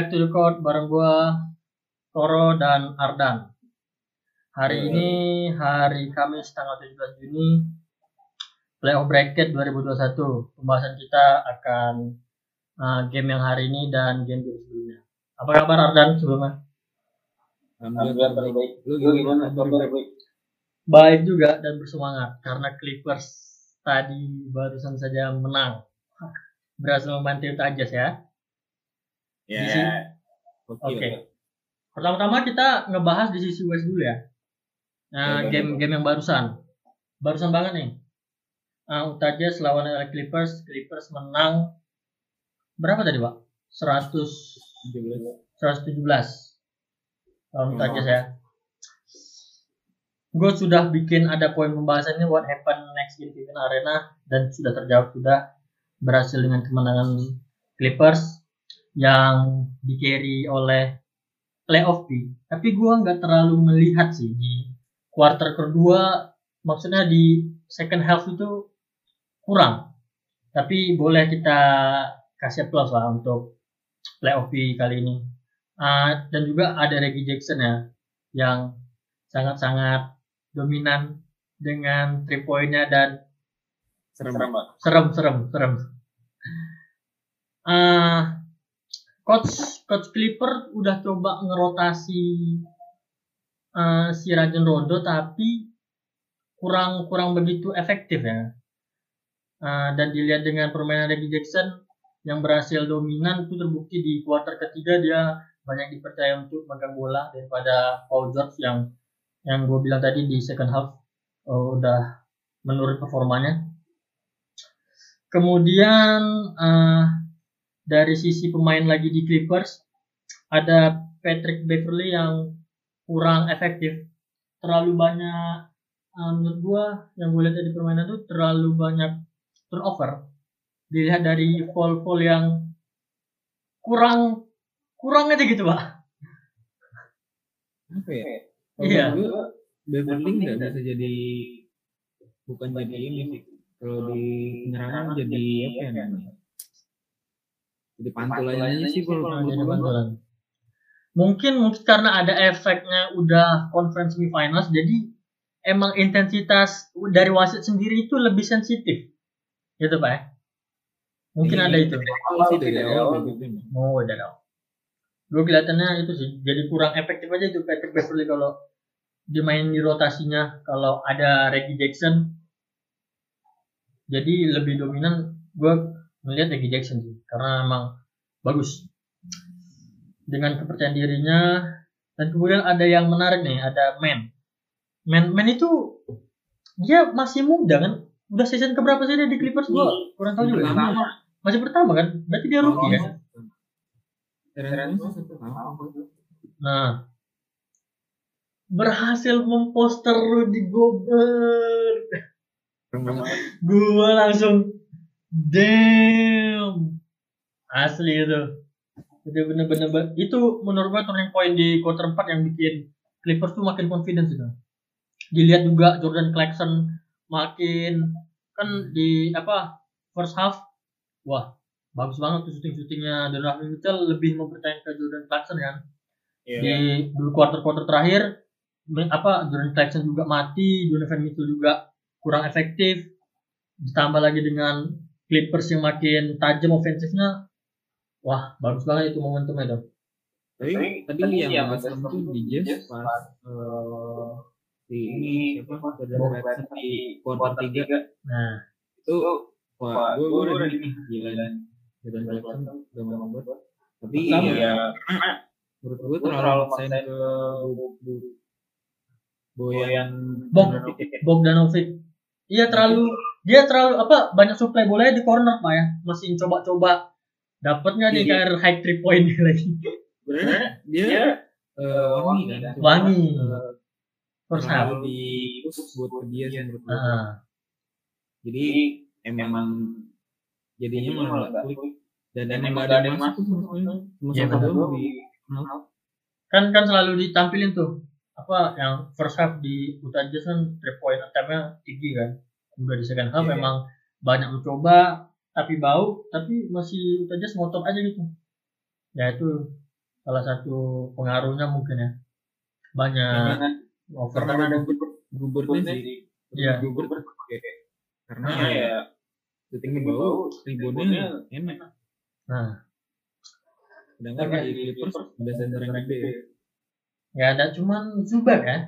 back to the court bareng gua Toro dan Ardan. Hari ini hari Kamis tanggal 17 Juni Playoff Bracket 2021. Pembahasan kita akan uh, game yang hari ini dan game-game sebelumnya. Apa kabar Ardan sebelumnya? Alhamdulillah baik. Lu gimana kabar baik? Baik juga dan bersemangat karena Clippers tadi barusan saja menang. Berhasil membantu Utah Jazz ya. Ya. Sini- Oke. Oke. Pertama-tama kita ngebahas di sisi West dulu ya. Nah, Oke. game-game yang barusan. Barusan banget nih. Uh, Utah Jazz lawan LA Clippers. Clippers menang berapa tadi, Pak? 100 117 lawan Utah. Jazz ya. Gue sudah bikin ada poin pembahasannya what happen next in Arena dan sudah terjawab sudah berhasil dengan kemenangan Clippers yang di carry oleh playoff B. Tapi gue nggak terlalu melihat sih di quarter kedua, maksudnya di second half itu kurang. Tapi boleh kita kasih applause lah untuk playoff B kali ini. Ah, dan juga ada Reggie Jackson ya, yang sangat-sangat dominan dengan three point-nya dan Serem banget. serem serem serem Ah, coach coach Clipper udah coba ngerotasi eh, si Rajon Rondo tapi kurang kurang begitu efektif ya. Ah, dan dilihat dengan permainan Reggie Jackson yang berhasil dominan itu terbukti di kuarter ketiga dia banyak dipercaya untuk megang bola daripada Paul George yang yang gue bilang tadi di second half eh, udah menurun performanya. Kemudian eh, dari sisi pemain lagi di Clippers ada Patrick Beverly yang kurang efektif. Terlalu banyak eh, menurut gua yang gue lihat dari permainan itu terlalu banyak turnover. Dilihat dari foul-foul yang kurang kurang aja gitu, Pak. Apa ya? Iya. Gua, Beverly nggak bisa jadi bukan jadi ini sih. Kalau di penyerangan jadi apa ya namanya? Jadi pantul aja sih kalau Jadi bantuan. Mungkin mungkin karena ada efeknya udah conference semifinals jadi emang intensitas dari wasit sendiri itu lebih sensitif. Gitu, Pak. ya? Mungkin Iya, ada itu. Awal sih dari awal gitu. Oh, udah dong. Gue kelihatannya itu sih jadi kurang efektif aja itu Patrick Beverly kalau dimain di rotasinya kalau ada Reggie Jackson jadi lebih dominan gue melihat Reggie Jackson sih karena emang bagus. Dengan kepercayaan dirinya dan kemudian ada yang menarik nih ada Man. Man Man itu dia masih muda kan? Udah season keberapa sih dia di Clippers? Gue kurang tahu juga. Pertama. masih pertama kan? Berarti dia rookie ya? tahun. Nah, berhasil memposter Rudy Gobert. Gua langsung damn. Asli itu. Itu bener-bener itu menurut gua turning point di quarter 4 yang bikin Clippers tuh makin confidence itu. Dilihat juga Jordan Clarkson makin kan di apa first half wah bagus banget tuh syuting-syutingnya Donovan Mitchell lebih mempercayai ke Jordan Clarkson kan Iya. di dulu quarter-quarter terakhir apa Jordan Clarkson juga mati, Donovan Mitchell juga kurang efektif. Ditambah lagi dengan Clippers yang makin tajam ofensifnya. Wah, bagus banget itu momentum itu. Tapi tadi yang agak serem tuh di Jazz pas si ini siapa? Clarkson di quarter tiga. Nah, itu wah gue gue udah nih gila. Jordan Clarkson udah mau banget tapi ya menurut gue terlalu maksain ke Boyan. Bog- Bogdanovic. Iya terlalu dia terlalu apa banyak supply bolanya di corner Pak ya. Masih coba-coba. Dapatnya nih Iya. kayak high three point lagi. sebenarnya dia eh, wangi kan? Wangi. eh, First half. terlalu di buat ke dia sih menurut gue Nah, jadi emang jadinya malah klik. dan emang nggak ada yang masuk di kan kan selalu ditampilin tuh. Apa yang first half di Utah Jazz kan three point attempt-nya tinggi kan udah di second half Iya. memang banyak mencoba tapi bau tapi masih Utah Jazz ngotot aja gitu. Ya itu salah satu pengaruhnya mungkin ya. Banyak over karena ada gubernya sih. Iya. guber karena ya shooting ke bawah reboundnya enak. Nah. Sedangkan di Clippers ada center yang gede ya ada cuman Zubac kan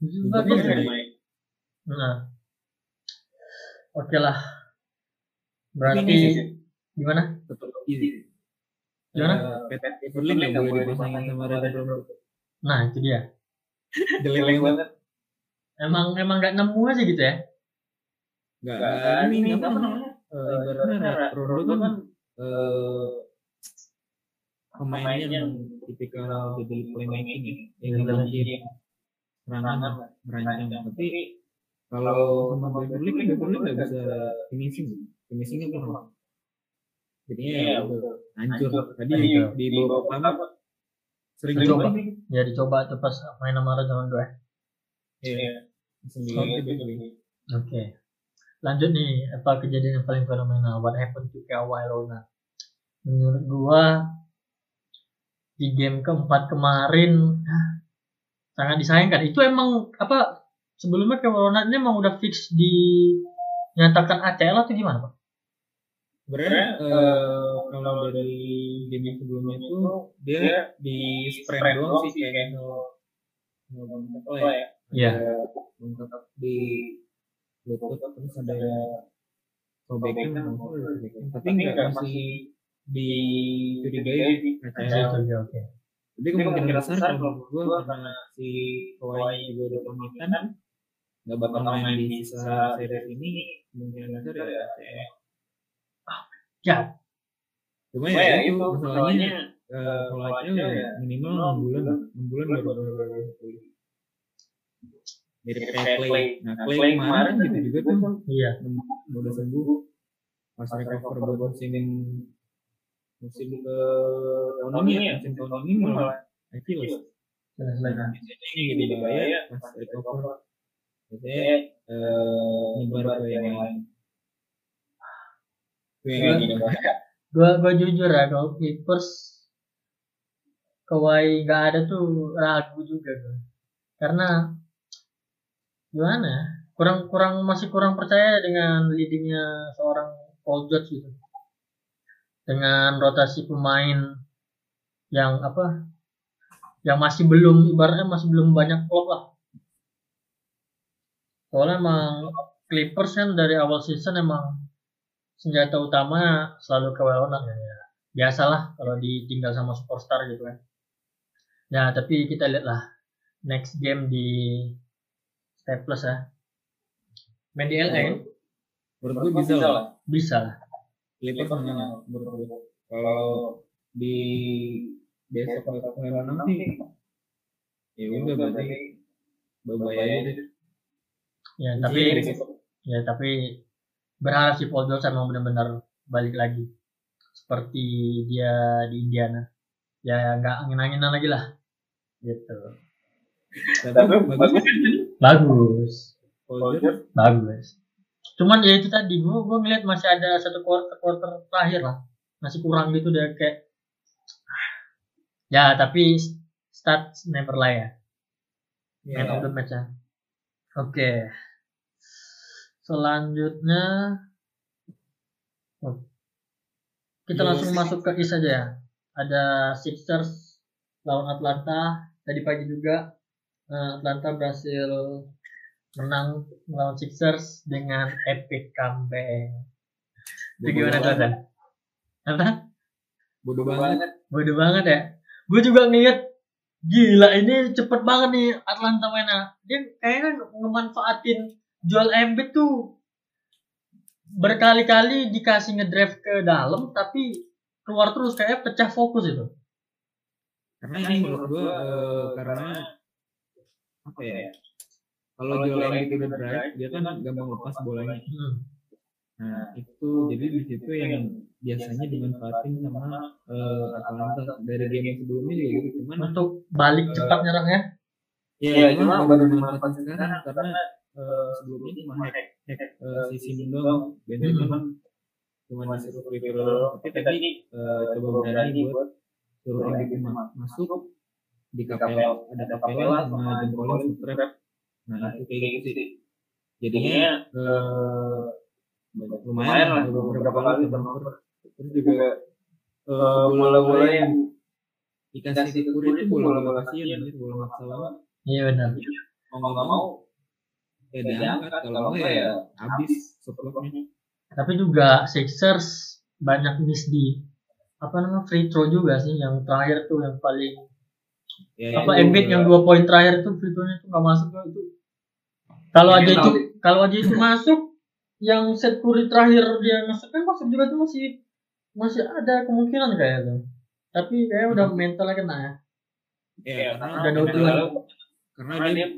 Zubac main. nah oke lah. Tapi berarti ini gimana? Gimana? Eh, Pat Beverly nggak boleh dipasangin sama Rajon Rondo nah itu dia. Jelek banget. Emang emang nggak nemu aja gitu ya? Nggak nggak ini apa namanya? Eh, ibaratnya Rondo kan eh, pemain yang tipikal jadi playmaking ya. yang ngebantu serangan merancang tapi kalau sama Beverly kan Beverly nggak bisa finishing. finishingnya kurang jadinya ya hancur. Tadi di babak pertama. sering Dicoba. ya dicoba tuh pas main sama Rajon gue iya. Sembilan Oke. Lanjut nih, apa kejadian yang paling fenomenal? What happened to Kawhi Leonard? Menurut gua di game keempat kemarin ah, sangat disayangkan. Itu emang apa sebelumnya Leonard ini emang udah fix dinyatakan ACL atau gimana, Pak? sebenarnya eh, kalau dari game yang sebelumnya itu dia di sprain doang sih kayak no no apa ya Iya. bengkak di lutut terus ada kalau sobekan. tapi nggak masih dicurigai ACL Oke, oke. jadi kemungkinan besar kalau menurut gue karena si Kawhi juga udah pamitan nggak bakal main di sisa series ini kemungkinan besar ya. ACL Ya, cuma ya itu masalahnya eh, kalau ACL ya minimal enam bulan enam bulan baru baru baru pulih mirip kayak Clay nah Clay kemarin gitu juga tuh. iya. udah sembuh. Pas recover buat musim musim ke tahun ini ya? musim tahun ini malah Achilles. Jelas nah lagi. biasanya yang jadi eh, nyebar ke yang lain Gua gua jujur ya kalau Clippers Kawhi nggak ada tuh ragu juga gua. Karena gimana ya? Kurang kurang masih kurang percaya dengan leadingnya seorang Paul George gitu. Dengan rotasi pemain yang apa? Yang masih belum ibaratnya masih belum banyak klub lah. Soalnya emang Clippers kan dari awal season emang senjata utama selalu Kawhi Leonard kan ya. Biasalah kalau ditinggal sama superstar gitu kan. Ya, tapi kita lihatlah next game di Staples ya. Main di LA menurut gue bisa lah. Bisa lah. Clippers menang. menurut gue kalau di besok menang sih. Ya udah berarti bye aja deh Ya, Iya, tapi risiko. ya tapi berharap si Paul George emang benar-benar balik lagi seperti dia di Indiana. Ya nggak angin-anginan lagi lah. Gitu. tapi bagus Bagus. Paul George bagus cuman ya itu tadi gua gua ngeliat masih ada satu quarter quarter terakhir lah masih kurang gitu deh kayak ya tapi start never lie ya man of the match ya oke selanjutnya oh. kita Iya, langsung masuk ke East aja ya ada Sixers lawan Atlanta tadi pagi juga eh, Atlanta berhasil menang melawan Sixers dengan epic comeback. Itu gimana tuh? Apa? bodoh banget Bodoh banget ya. Gue juga ngeliat gila ini cepet banget nih Atlanta mainnya. Dia kayaknya ngemanfaatin Joel Embiid tuh berkali-kali dikasih ngedrive ke dalam tapi keluar terus kayak pecah fokus itu. karena ini menurut gua eh, karena apa ya kalau Joel Embiid udah drive dia kan gampang lepas bolanya Hmm. Nah itu jadi di situ yang biasanya dimanfaatin sama eh, Atlanta dari game yang sebelumnya juga gitu. Cuman Untuk balik cepat nyerang ya. ya cuma baru dimanfaatkan sekarang karena eh, sebelumnya cuma hack hack eh, si Simon doang. Ben Simmons cuma disuruh free throw tapi tadi eh, coba berani buat suruh ma- masuk. di kapel ada kapela sama jempolnya trap. Nah itu kayak gitu sih. jadinya eh, lumayan lah. beberapa kali turnover terus juga eh, bola-bola yang dikasih ke Kuri itu bola-bola kasihan. gitu bola banget iya benar. mau nggak mau ya diangkat. Kalau nggak ya habis supportnya tapi juga Sixers banyak miss di apa namanya free throw juga sih yang terakhir tuh yang paling ya, apa itu, Embiid yang eh, dua poin terakhir itu free throw-nya itu nggak masuk tuh itu. Kalau aja itu kalau aja itu masuk yang set Curry terakhir dia masuk kan masuk juga tuh masih masih ada kemungkinan kayak tuh. Tapi kayak udah mentalnya kena ya. Ya karena Udah bulan. karena dia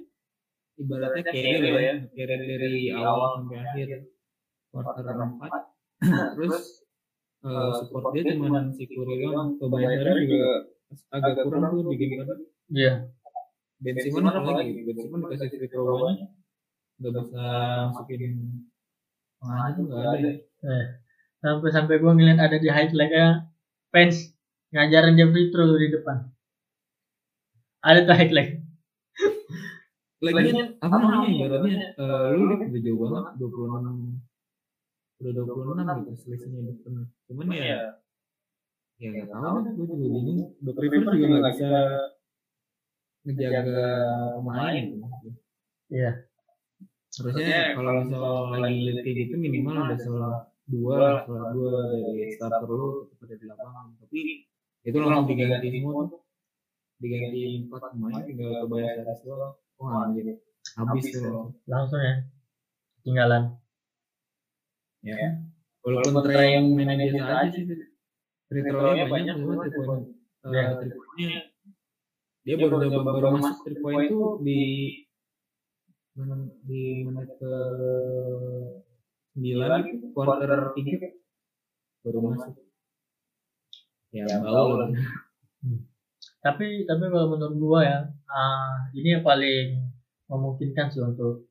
ibaratnya carry lah ya. carry dari awal sampai akhir. quarter empat. terus eh, support dia cuma si Curry doang. kebanyakan juga agak kurang tuh di game tadi iya. Ben Simmons apalagi? Ben Simmons dikasih free throw banyak nggak bisa masukin pengaja tuh nggak ada eh, sampai sampai gue ngeliat ada di highlightnya fans ngajarin dia free throw di depan. Ada tuh highlight. Lagian apa namanya ibaratnya eh, lu udah jauh banget 26 udah 26 gitu selisihnya depan. Cuman ya ya nggak tahu deh gue juga bingung. Doc Rivers juga nggak bisa ngejaga pemain. Iya harusnya kalau misal lagi lihat kayak gitu minimal ada salah dua salah dua dari starter lu tetap ada di lapangan. Tapi itu langsung diganti semua tuh. diganti empat pemain tinggal Tobias Harris doang wah anjir habis tuh. Langsung. ya? Tinggalan ya. Walaupun Trey yang main biasa aja sih. free throw-nya banyak cuma three point. Ya. eh, dia baru baru, masuk three point itu di di menit ke sembilan quarter tiga. Baru masuk. Ya bau lah. Tapi tapi kalau menurut gua ya ah, ini yang paling memungkinkan sih untuk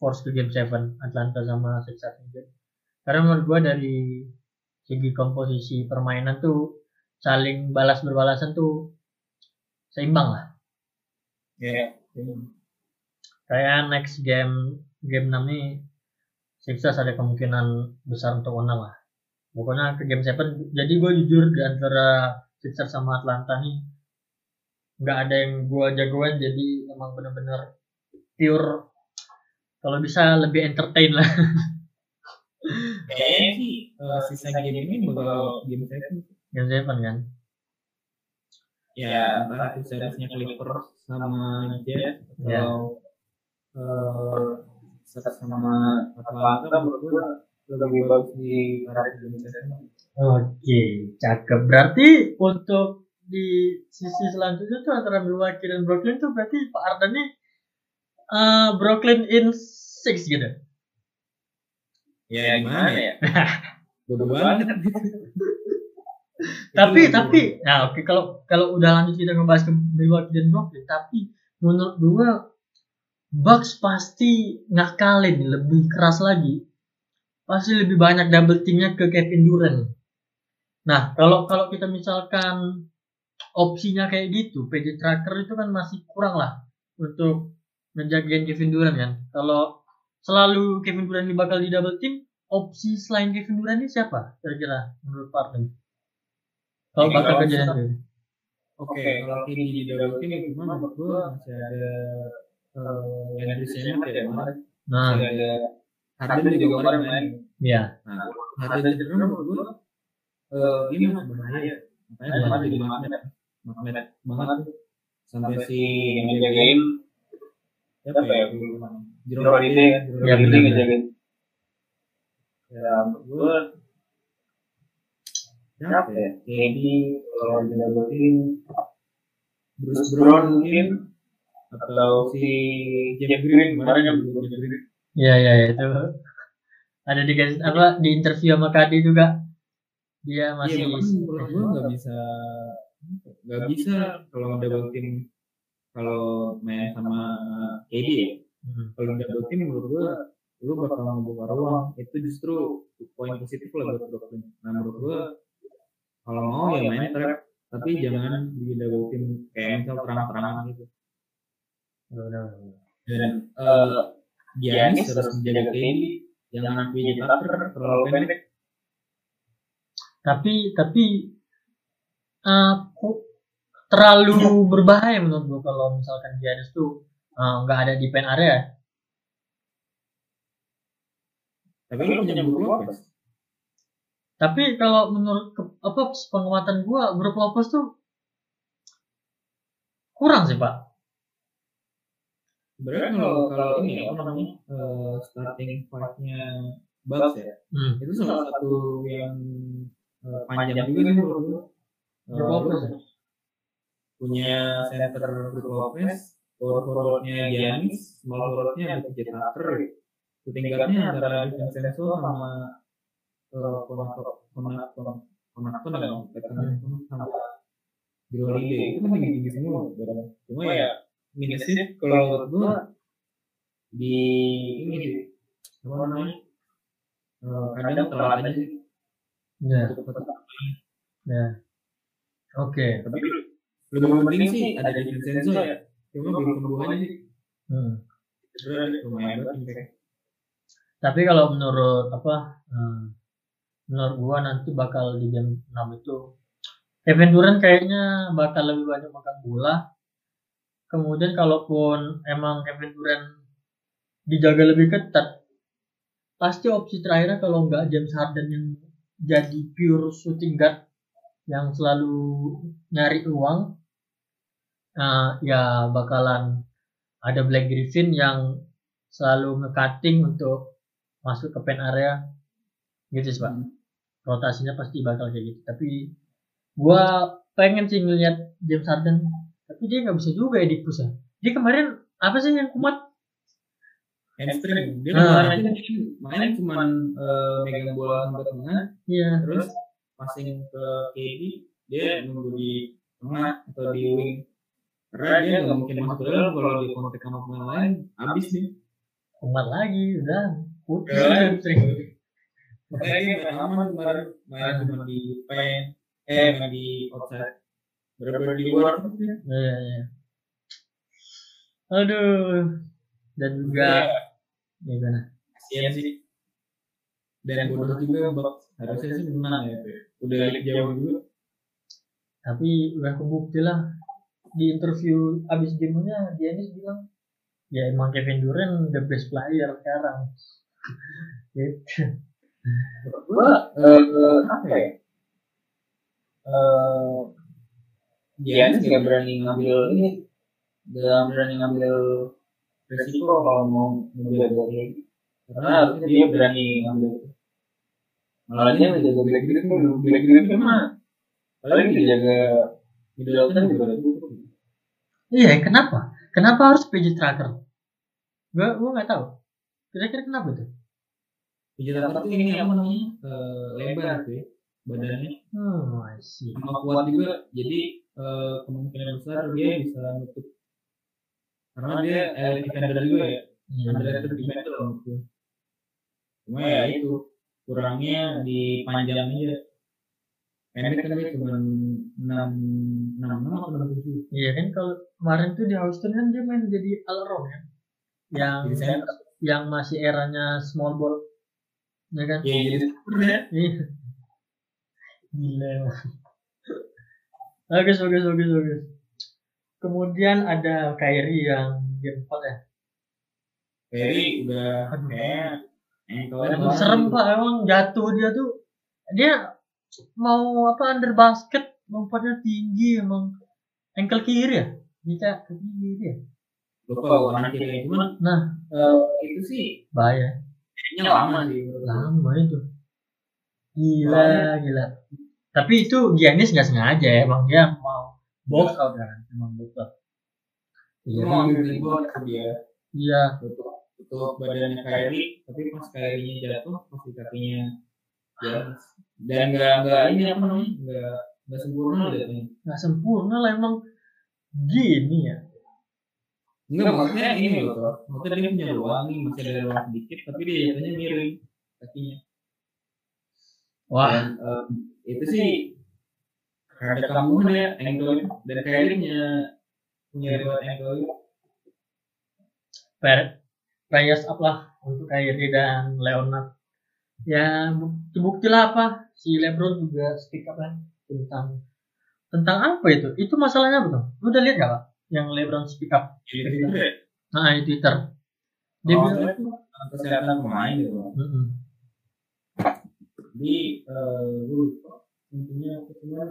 force ke game 7 Atlanta sama Sixers karena menurut gua dari segi komposisi permainan tuh saling balas berbalasan tuh seimbang lah. Ya kayak next game game 6 nih Sixers ada kemungkinan besar untuk menang lah. Pokoknya ke game 7 jadi gue jujur di antara Sixers sama Atlanta nih nggak ada yang gue jagoan jadi emang bener-bener pure kalau bisa lebih entertain lah. Kayaknya sih eh, sisa game ini bakal game seven. Game 7 kan? Ya entah itu seriesnya Clippers sama Jazz Ya. atau eh Sixers sama Atlanta menurut gue lebih bagus di seven oke cakep. Berarti untuk di sisi selanjutnya tuh antara Milwaukee dan Brooklyn tuh berarti Pak Ardan nih eh, Brooklyn in 6 gitu. Ya gimana ya? bodoh banget. tapi tapi nah oke kalau kalau udah lanjut kita ngebahas ke Milwaukee dan Brooklyn tapi menurut gua Bucks pasti ngakalin lebih keras lagi. Pasti lebih banyak double teamnya ke Kevin Durant. Nah kalau kalau kita misalkan opsinya kayak gitu PJ Tracker itu kan masih kurang lah untuk ngejagain Kevin Durant kan? Kalau selalu Kevin Durant ini bakal di double team opsi selain Kevin Durant ini siapa kira-kira menurut partner kalau bakal kalau kejadian oke kalau ini di double team cuma menurut gue masih ada eh Shamet ya? kemarin. Nah. Ada Harden juga kemarin main. Ya nah Harden cedera menurut gue eh ini masih bahaya. Makanya banget tuh. sampai si yang ngejagain siapa ya? Jerome Holiday kan Jerome Ya, benar. ngejagain. Ya gue siapa ya? KD kalau di team Bruce Brown mungkin atau si Jeff Green kemarin kan Jeff Green ya ya ya, itu. Ada di apa di interview sama Kadi juga. Dia masih Iya, menurut gue nggak bisa. Nggak bisa. Kalau double team kalau main sama KD ya. Hmm. Kalau double team menurut gue lu bakal membuka ruang. Itu justru poin positif lah buat Brooklyn. Nah menurut gue kalau mau ya main trap. Tapi jangan didagutin kayak misal terang-terangan gitu Dan eh Giannis harus menjaga KD jangan Tucker terlalu pendek. Tapi tapi aku terlalu berbahaya menurut gua kalau misalkan Giannis tuh eh, nggak ada di pen area. tapi lu punya Brook Lopez Tapi kalau menurut ke- apa pengamatan gua Brook Lopez tuh kurang sih pak. Sebenarnya kalau kalau ini apa namanya eh, starting five-nya Bucks ya Hmm. itu salah satu yang eh, panjang juga nih menurut gue ya? punya center Brook Lopez forward forwardnya Giannis small forwardnya ada PJ Tucker shooting guardnya antara Vincenzo sama eh, Konato Konato Konato Konato sama Holiday itu kan tinggi tinggi semua cuma ya minusnya kalau menurut gua di ini sih apa namanya? Eh, kadang telat aja. sih Ya, untuk tetap ya. Oke. tapi lebih penting sih ada di Vincenzo ya. Cuma belum sembuh aja. sih Hmm. lumayan banget. Tapi kalau menurut apa? eh, menurut gua nanti bakal di game 6 itu Kevin Durant kayaknya bakal lebih banyak makan bola. Kemudian kalaupun emang Kevin Durant dijaga lebih ketat, pasti opsi terakhirnya kalau nggak James Harden yang jadi pure shooting guard yang selalu nyari uang, eh, ya bakalan ada Black Griffin yang selalu nge-cutting untuk masuk ke pen area. Gitu sih pak. Rotasinya pasti bakal kayak gitu. Tapi gua pengen sih ngeliat James Harden tapi dia nggak bisa juga ya di push ya dia kemarin apa sih yang kumat? Hamstring. Dia Ah. kemarin aja dia main cuman eh, megang bola sampai tengah. Iya. Terus passing ke KD dia nunggu di tengah atau di wing. Karena dia nggak mungkin masuk ke dalam kalau di kontak sama pemain lain habis nih kumat lagi udah. Ya. hamstring. Makanya dia main aman kemarin. Main cuma di paint eh main di outside benar-benar di luar dia. iya iya aduh dan juga ya gimana? Kasihan sih. Dan bodoh juga Bucks harusnya sih menang ya. Udah jauh juga. tapi udah kebukti lah. Di interview abis gamenya Giannis bilang ya emang Kevin Durant the best player sekarang. Gitu. Gua eh, apa ya? Eh Giannis nggak berani ngambil ini nggak berani ngambil resiko kalau mau menjaga dia karena harusnya dia berani ngambil. Malah dia menjaga Black Griffin Black Griffin mah paling dijaga Middleton juga udah cukup iya kenapa? Kenapa harus PJ Tracker? Gua gua nggak tahu. Kira-kira kenapa tuh PJ tuh ini apa namanya? Eh, lebar sih badannya. Oh I see. Sama kuat juga jadi eh, kemungkinan besar dia bisa nutup. Karena dia elite defender juga ya. Iya. underrated defender loh. Menurut gue. cuma ya itu kurangnya di panjang aja. Pendek kan dia cuma enam enam enam atau enam tujuh. Iya kan kalau kemarin tuh di Houston kan dia main jadi all around kan? Yang jadi saya yang masih eranya small ball. Ya kan? Ya jadi sebenarnya Iya. Gila. Bagus, bagus, bagus, bagus. Kemudian ada Kyrie yang di game 4 ya. Ferry udah kayak ankle-nya Emang serem pak, emang jatuh dia tuh. Dia mau apa under basket, lompatnya tinggi emang. Ankle kiri ya? Bisa ke kiri ya? lupa warna kiri cuman Nah, eh, itu sih bahaya. kayaknya lama sih. Lama itu. Gila, gila. Tapi itu Giannis nggak sengaja ya, emang dia mau box out kan, emang box out. Itu Iya, mau ambil rebound ke dia. Iya, untuk untuk badannya Kyrie tapi pas Kyrie-nya jatuh pas di kakinya Giannis dan nggak nggak ini apa namanya? Nggak nggak sempurna jatuhnya nggak sempurna lah emang gini ya. nggak maksudnya ini loh. maksudnya dia punya ruang nih masih ada ruang sedikit tapi dia jatuhnya miring kakinya. Wah, dan em, itu sih ada kamu ya angle dan Kyrie punya punya riwayat angle. Fair- prayers up lah untuk Kyrie dan Leonard. Ya bukti bukti lah apa si LeBron juga speak up kan tentang tentang apa itu? Itu masalahnya apa tuh lu udah lihat gak pak yang LeBron speak up? Jadi itu ya? Nah di Twitter. Dia Oh, bilang itu kesehatan pemain gitu jadi eh gue lupa intinya aku cuma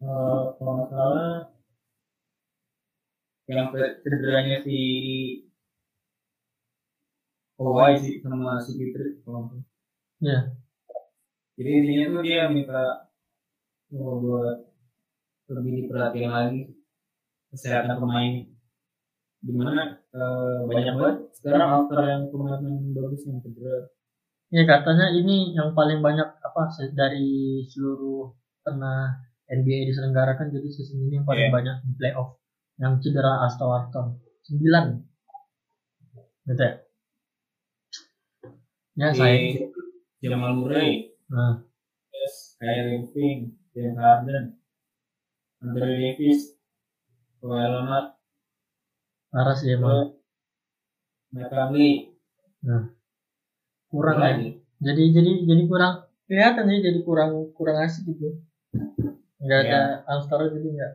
eh kalau nggak salah yang cederanya si Kawhi sih sama si Fitri kalau. Iya. jadi intinya tuh dia minta mau buat lebih diperhatikan lagi kesehatan pemain di mana eh, banyak banget sekarang after yang pemain bagus yang cedera Ya katanya ini yang paling banyak apa dari seluruh pernah NBA diselenggarakan jadi season ini yang paling Iya. banyak di playoff. Yang cedera Asta Wharton 9 gitu ya. Ya saya Jamal Murray. Nah. Yes, Kyrie Irving, James Harden, Anthony Davis, Kawhi Leonard, parah sih emang Mike Conley, kurang lagi. jadi jadi jadi kurang kelihatan sih jadi kurang kurang asik gitu. Nggak ada all star jadi nggak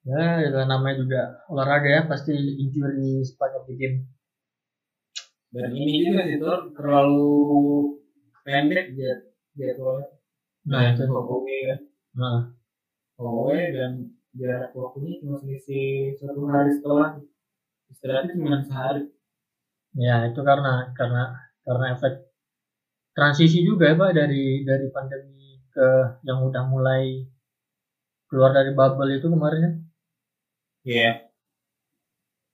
ya itu namanya juga olahraga ya pasti injury of the game. Dan ini juga sih terlalu pendek dia jadwalnya. nah itu. Kowe kan, nah. Kowe dan jarak waktunya cuma selisih satu hari setelah istirahatnya cuma sehari. Ya itu karena karena karena efek transisi juga ya pak dari dari pandemi ke yang udah mulai keluar dari bubble itu kemarin ya. Iya.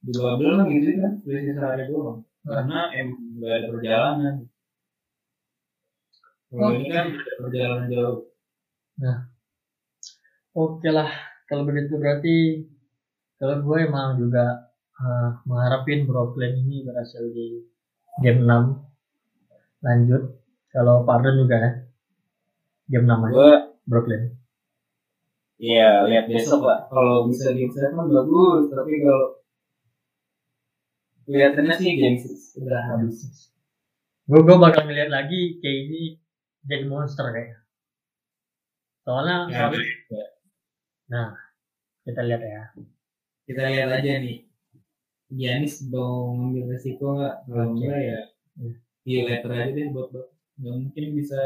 Di bubble gitu kan selisih sehari doang. Karena emang nggak ada perjalanan. Kalau ini kan ada perjalanan jauh. Oke lah kalau begitu berarti kalau gue emang juga eh, mengharapin Brooklyn ini berhasil di game 6 lanjut kalau Parden juga ya game 6 aja Gue Brooklyn Iya, lihat besok lah. Kalau bisa game seven bagus, tapi kalau kelihatannya sih game six udah habis. gue gue bakal ngeliat lagi kayak ini jadi monster kayaknya soalnya Ya, soalnya- nah kita lihat ya kita lihat aja nih. Giannis mau ngambil resiko nggak? Kalau Oke. enggak ya, Iya. iya letter aja deh buat buat. Nggak mungkin bisa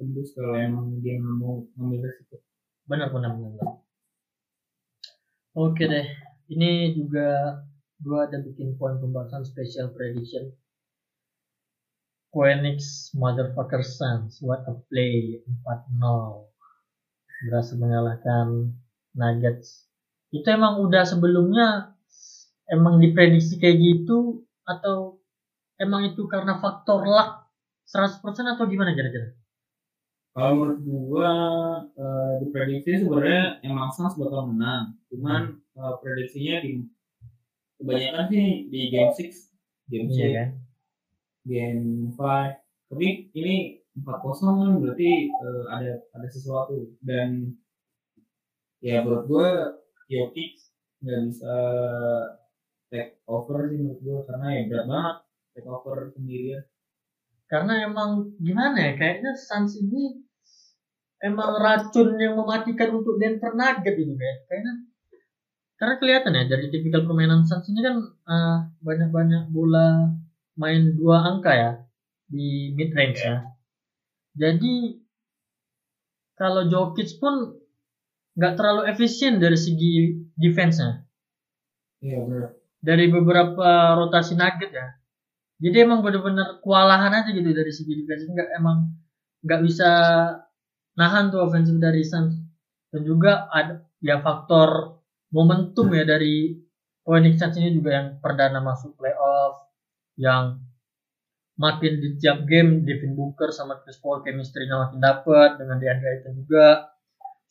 tembus kalau emang dia nggak mau ngambil resiko. benar benar benar oke deh ini juga gua ada bikin poin pembahasan special prediction. Phoenix Motherfucker Suns what a play 4-0 berhasil mengalahkan Nuggets. Itu emang udah sebelumnya emang diprediksi kayak gitu atau emang itu karena faktor luck 100% atau gimana kira-kira? Kalau menurut gua eh, diprediksi sebenarnya emang Suns bakal menang. Cuman eh, prediksinya di kebanyakan sih di game 6, game 6, Iya kan? game 5. Tapi ini 4-0 kan berarti eh, ada ada sesuatu dan ya menurut gua Jokic nggak bisa take over sih menurut gua karena ya berat banget take over sendirian. Karena emang gimana ya kayaknya Suns ini emang racun yang mematikan untuk Denver Nuggets gitu kayak kayaknya karena kelihatan ya dari tipikal permainan Suns ini kan eh, banyak-banyak bola main dua angka ya di mid range ya jadi kalau Jokic pun nggak terlalu efisien dari segi defense-nya Iya benar. dari beberapa rotasi nugget ya. Jadi emang bener-bener kewalahan aja gitu dari segi defense nggak emang nggak bisa nahan tuh ofensif dari Suns dan juga ada ya faktor momentum ya dari Phoenix Suns ini juga yang perdana masuk playoff yang makin di tiap game Devin Booker sama Chris Paul chemistry-nya makin dapet dengan DeAndre Ayton juga.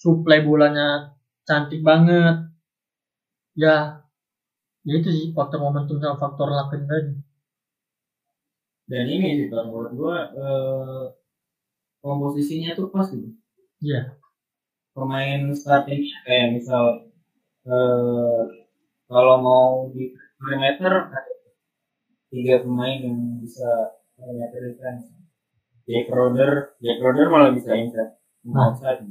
Supply bolanya cantik banget. Ya ya itu sih faktor momentum sama faktor luck tadi Dan ini sih menurut gua eh, komposisinya tuh pas gitu. Iya. pemain starting kayak misal eh, kalau mau di perimeter ada tiga pemain yang bisa perimeter defense. Jack Roder, Jack Roder malah bisa inside, Nah. outside.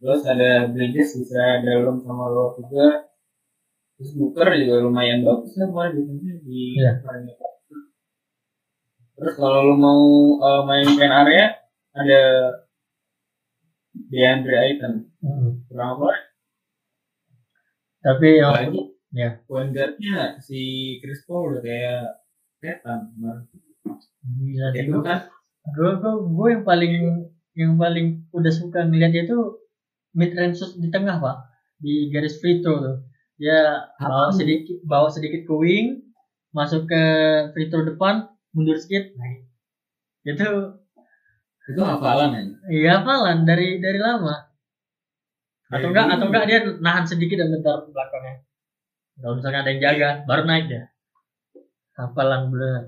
Terus ada Bridges bisa dalam sama luar juga. Terus Booker juga lumayan bagus lah kemarin di Iya. perimeter. Terus kalau lu mau eh, main pen area ada DeAndre Ayton. Mm. Kurang apa? Tapi yang Lagi ya point guard-nya si Chris Paul udah kayak setan. kemarin. gila. Itu kan gue gue gue yang paling yang paling udah suka ngeliat itu mid range di tengah pak di garis free throw tuh dia bawa sedikit bawa sedikit ke wing masuk ke free throw depan mundur sedikit nah, itu itu hafalan ya. iya hafalan dari dari lama atau enggak atau enggak dia nahan sedikit dan bentar belakangnya kalau misalnya ada yang jaga baru naik dia hafalan bener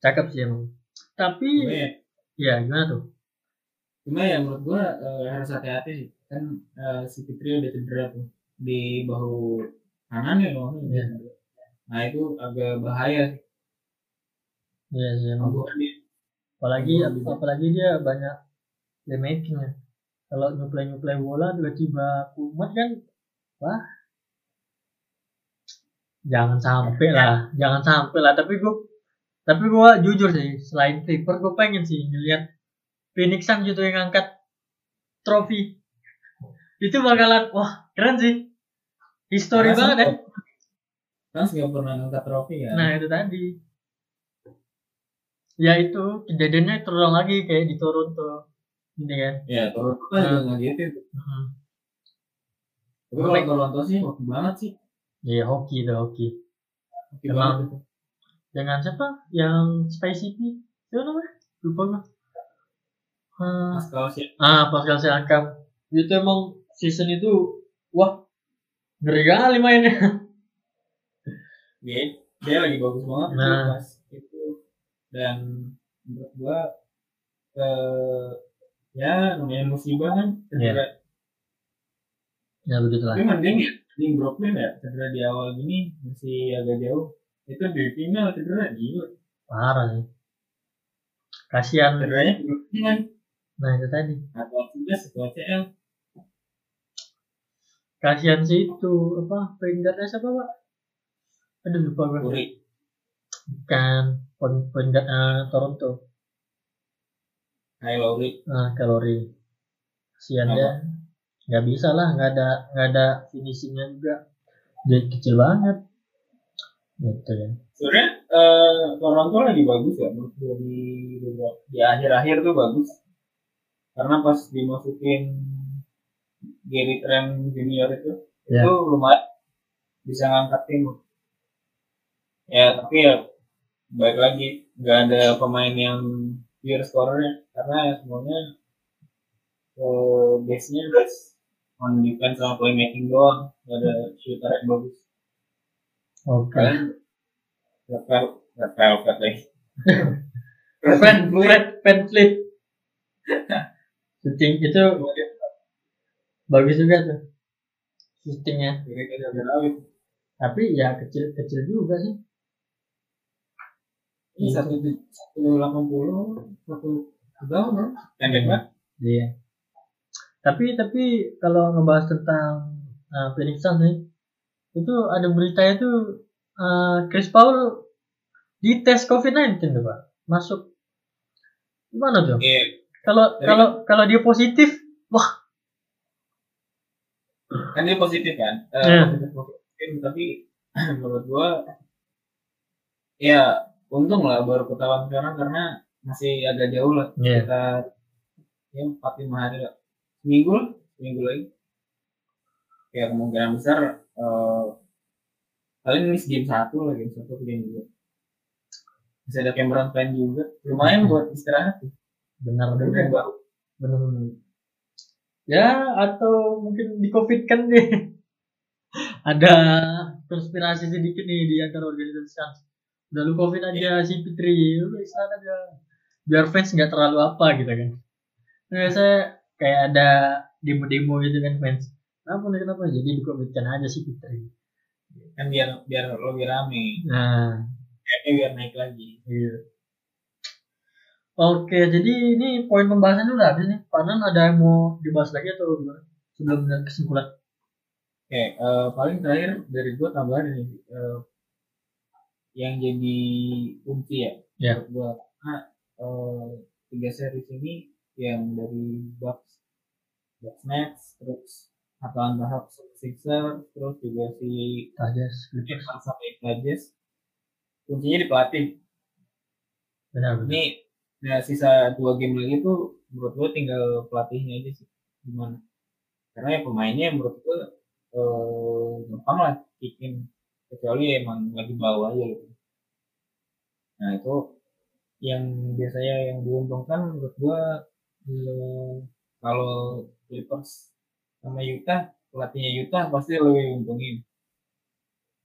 cakep sih emang tapi Cuma ya, ya gimana tuh cuma ya menurut gua eh, harus hati-hati sih. Kan eh, si Fitri udah cedera tuh di bahu kanan ya nggak salah. Iya. Nah itu agak bahaya sih. Iya sih dia Apalagi Iya. apalagi dia banyak playmaking ya. Kalau nyuplai nyuplai bola tiba-tiba kumat kan, wah jangan sampai lah, jangan sampai lah. Tapi gua tapi gua jujur sih, selain Clipper gua pengen sih ngeliat Phoenix Suns gitu yang ngangkat trofi. Itu bakalan wah keren sih. History Karena banget ya. Kan nggak pernah ngangkat trofi ya. Nah itu tadi. Ya itu kejadiannya terulang lagi kayak di Toronto. Gitu kan. Ya Toronto kan juga nggak gitu. Mhm. Tapi kalau Toronto sih waktu banget sih. Iya hoki itu hoki. Waktu Emang. banget itu. Dengan siapa? Yang Spicy P? Siapa namanya? Lupa gua. Ah, Pascal sih. ah Pascal Siakam. Itu emang season itu wah ngeri kali mainnya. Dia, dia lagi bagus banget Nah. pas itu dan menurut gua eh ya namanya musibah kan cedera. Ya begitulah. Tapi mending ya, mending Brooklyn ya cedera di awal gini masih agak jauh. Itu di final cedera gila. Parah sih. Kasihan. Cederanya kan Nah itu tadi. atau juga setelah CL. Kasihan sih itu apa? Peringkatnya siapa pak? Aduh lupa gua. Bukan point guard, eh, Toronto. Kyle Lowry. Nah, kalori. Kasihan Apa? dia. Nggak bisa lah, nggak ada nggak ada finishingnya juga. Dia kecil banget. Gitu ya. Sebenarnya eh Toronto lagi bagus ya menurut gua di di akhir-akhir tuh bagus. Karena pas dimasukin Gary Trent Junior itu Ya. itu lumayan bisa ngangkat tim. Ya tapi ya baik lagi nggak ada pemain yang pure scorernya karena ya semuanya eh base-nya base on defense sama playmaking doang nggak ada shooter yang bagus. Oke. Velvet, Red Velvet lagi. Fred, Fred, Fred Fleet. Shooting itu bagus juga tuh. Shootingnya. Tapi ya kecil-kecil juga sih. Ini satu satu delapan puluh satu tahun ya. Pendek banget. Iya. Tapi tapi kalau ngebahas tentang uh, Phoenix Suns nih, itu ada beritanya tuh uh, Chris Paul dites COVID-19 tuh pak, masuk. Gimana tuh? Iya. Kalau kalau kalau dia positif, Kan dia positif kan. Eh, Iya. Positif positif tapi menurut gua ya untung lah baru ketahuan sekarang karena masih agak jauh lah. Iya. Kita ya empat lima hari lah. Seminggu lah, seminggu lagi. Ya kemungkinan besar eh paling miss game satu lah game satu game dua. Bisa ada Cameron Payne juga. Lumayan buat istirahat. benar benar baru. benar. benar. Ya atau mungkin di COVID kan deh. ada konspirasi sedikit nih di antara organisasi. Udah lu COVID aja si Fitri, lu istirahat aja. Biar fans nggak terlalu apa gitu kan. Nah, saya kayak ada demo-demo gitu kan fans. Kenapa nih kenapa? Jadi dikomitkan aja sih Fitri kan biar biar lebih rame. Nah. Kayaknya biar naik lagi. Iya. Oke jadi ini poin pembahasan udah habis nih Panan ada yang mau dibahas lagi atau gimana? Sebelum kesimpulan. Oke eh, paling terakhir dari gua tambahan ini eh, yang jadi kunci ya Ya. menurut gua. Karena eh, tiga series ini yang dari Bucks Bucks Nets terus Atlanta Hawks Sixers terus juga si Clippers sampai Blazers kuncinya di pelatih. Benar benar. Ini ya sisa dua game lagi tuh menurut gua tinggal pelatihnya aja sih. Gimana? Karena ya pemainnya menurut gua eh, gampang lah kicking kecuali emang lagi bawah aja gitu. Nah itu yang biasanya yang diuntungkan menurut gua eh, kalau Clippers sama Utah pelatihnya Utah pasti lebih untungin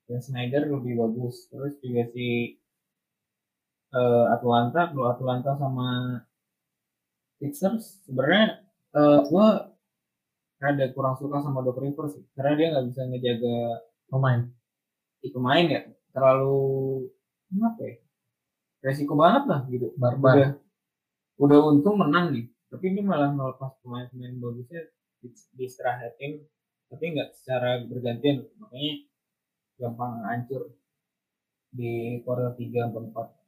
dan Snyder lebih bagus. Terus juga si eh, Atlanta kalau Atlanta sama Sixers sebenarnya eh gua rada kurang suka sama Doc Rivers karena dia nggak bisa ngejaga pemain si pemain ya terlalu apa ya resiko banget lah gitu. Barbar. Udah udah untung menang nih tapi dia malah melepas pemain-pemain bagusnya di, diistirahatin tapi nggak secara bergantian. Makanya gampang hancur di quarter 3 atau 4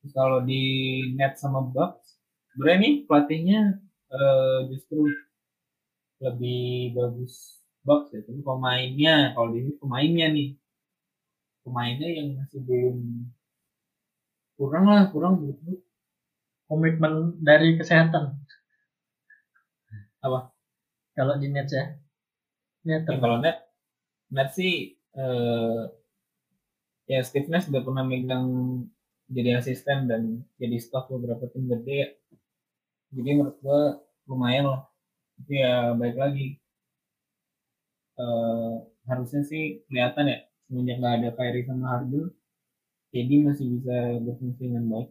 Terus kalau di net sama Bucks nih pelatihnya eh, justru lebih bagus Bucks ya tapi pemainnya kalau di sini pemainnya nih pemainnya yang masih belum kurang lah kurang gitu komitmen dari kesehatan Apa? kalau di Nets ya Net Ya, kalau net, net sih eh, ya Steve Nash udah pernah megang jadi asisten dan jadi staff beberapa tim gede. Jadi menurut gua lumayan lah. Tapi ya baik lagi. Eh, harusnya sih kelihatan ya semenjak nggak ada Kyrie sama Harden, jadi masih bisa berfungsi dengan baik.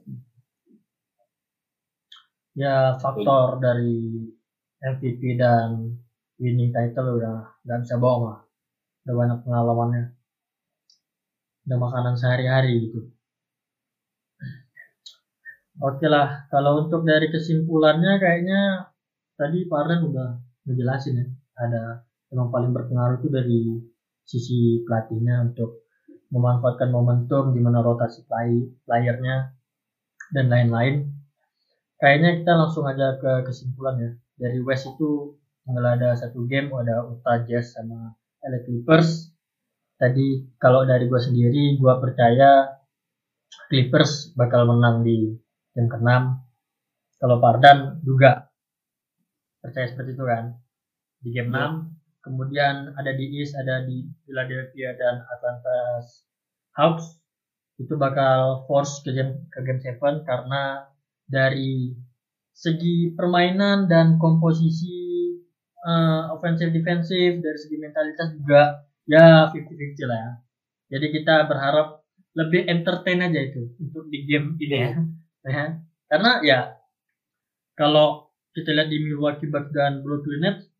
ya faktor dari MVP dan winning title udah nggak bisa bohong lah. Udah banyak pengalamannya. Udah makanan sehari-hari gitu. Oke lah kalau untuk dari kesimpulannya kayaknya tadi Pak Arden udah ngejelasin ya. Ada yang paling berpengaruh itu dari sisi pelatihnya untuk memanfaatkan momentum di mana rotasi play, playernya dan lain-lain. Kayaknya kita langsung aja ke kesimpulan ya. Dari West itu tinggal ada satu game ada Utah Jazz sama LA Clippers. Tadi kalau dari gua sendiri gua percaya Clippers bakal menang di game ke-6 kalau Pardan juga percaya seperti itu kan? Di game 6 kemudian ada di East ada di Philadelphia dan Atlanta Hawks itu bakal force ke game ke game 7 karena dari segi permainan dan komposisi eh, offensive defensive dari segi mentalitas juga ya 50-50 lah ya. Jadi kita berharap lebih entertain aja itu untuk di game ini ya. Ya. Karena ya kalau kita lihat di Milwaukee Bucks dan Brooklyn Nets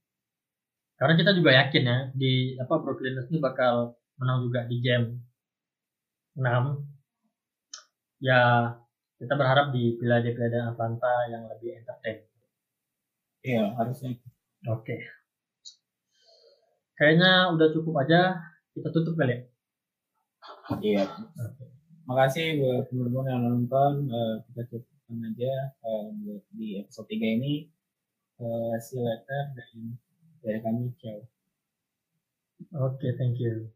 karena kita juga yakin ya di apa Brooklyn Nets ini bakal menang juga di game 6 ya kita berharap di Philadelphia dan Atlanta yang lebih entertain. Iya harusnya. Oke. Kayaknya udah cukup aja. Kita tutup kali ya. Iya. Oke. Makasih buat teman-teman yang nonton. Eh, kita cukupkan aja buat di episode 3 ini. Eh, see you later dan dari kami ciao. Oke, thank you.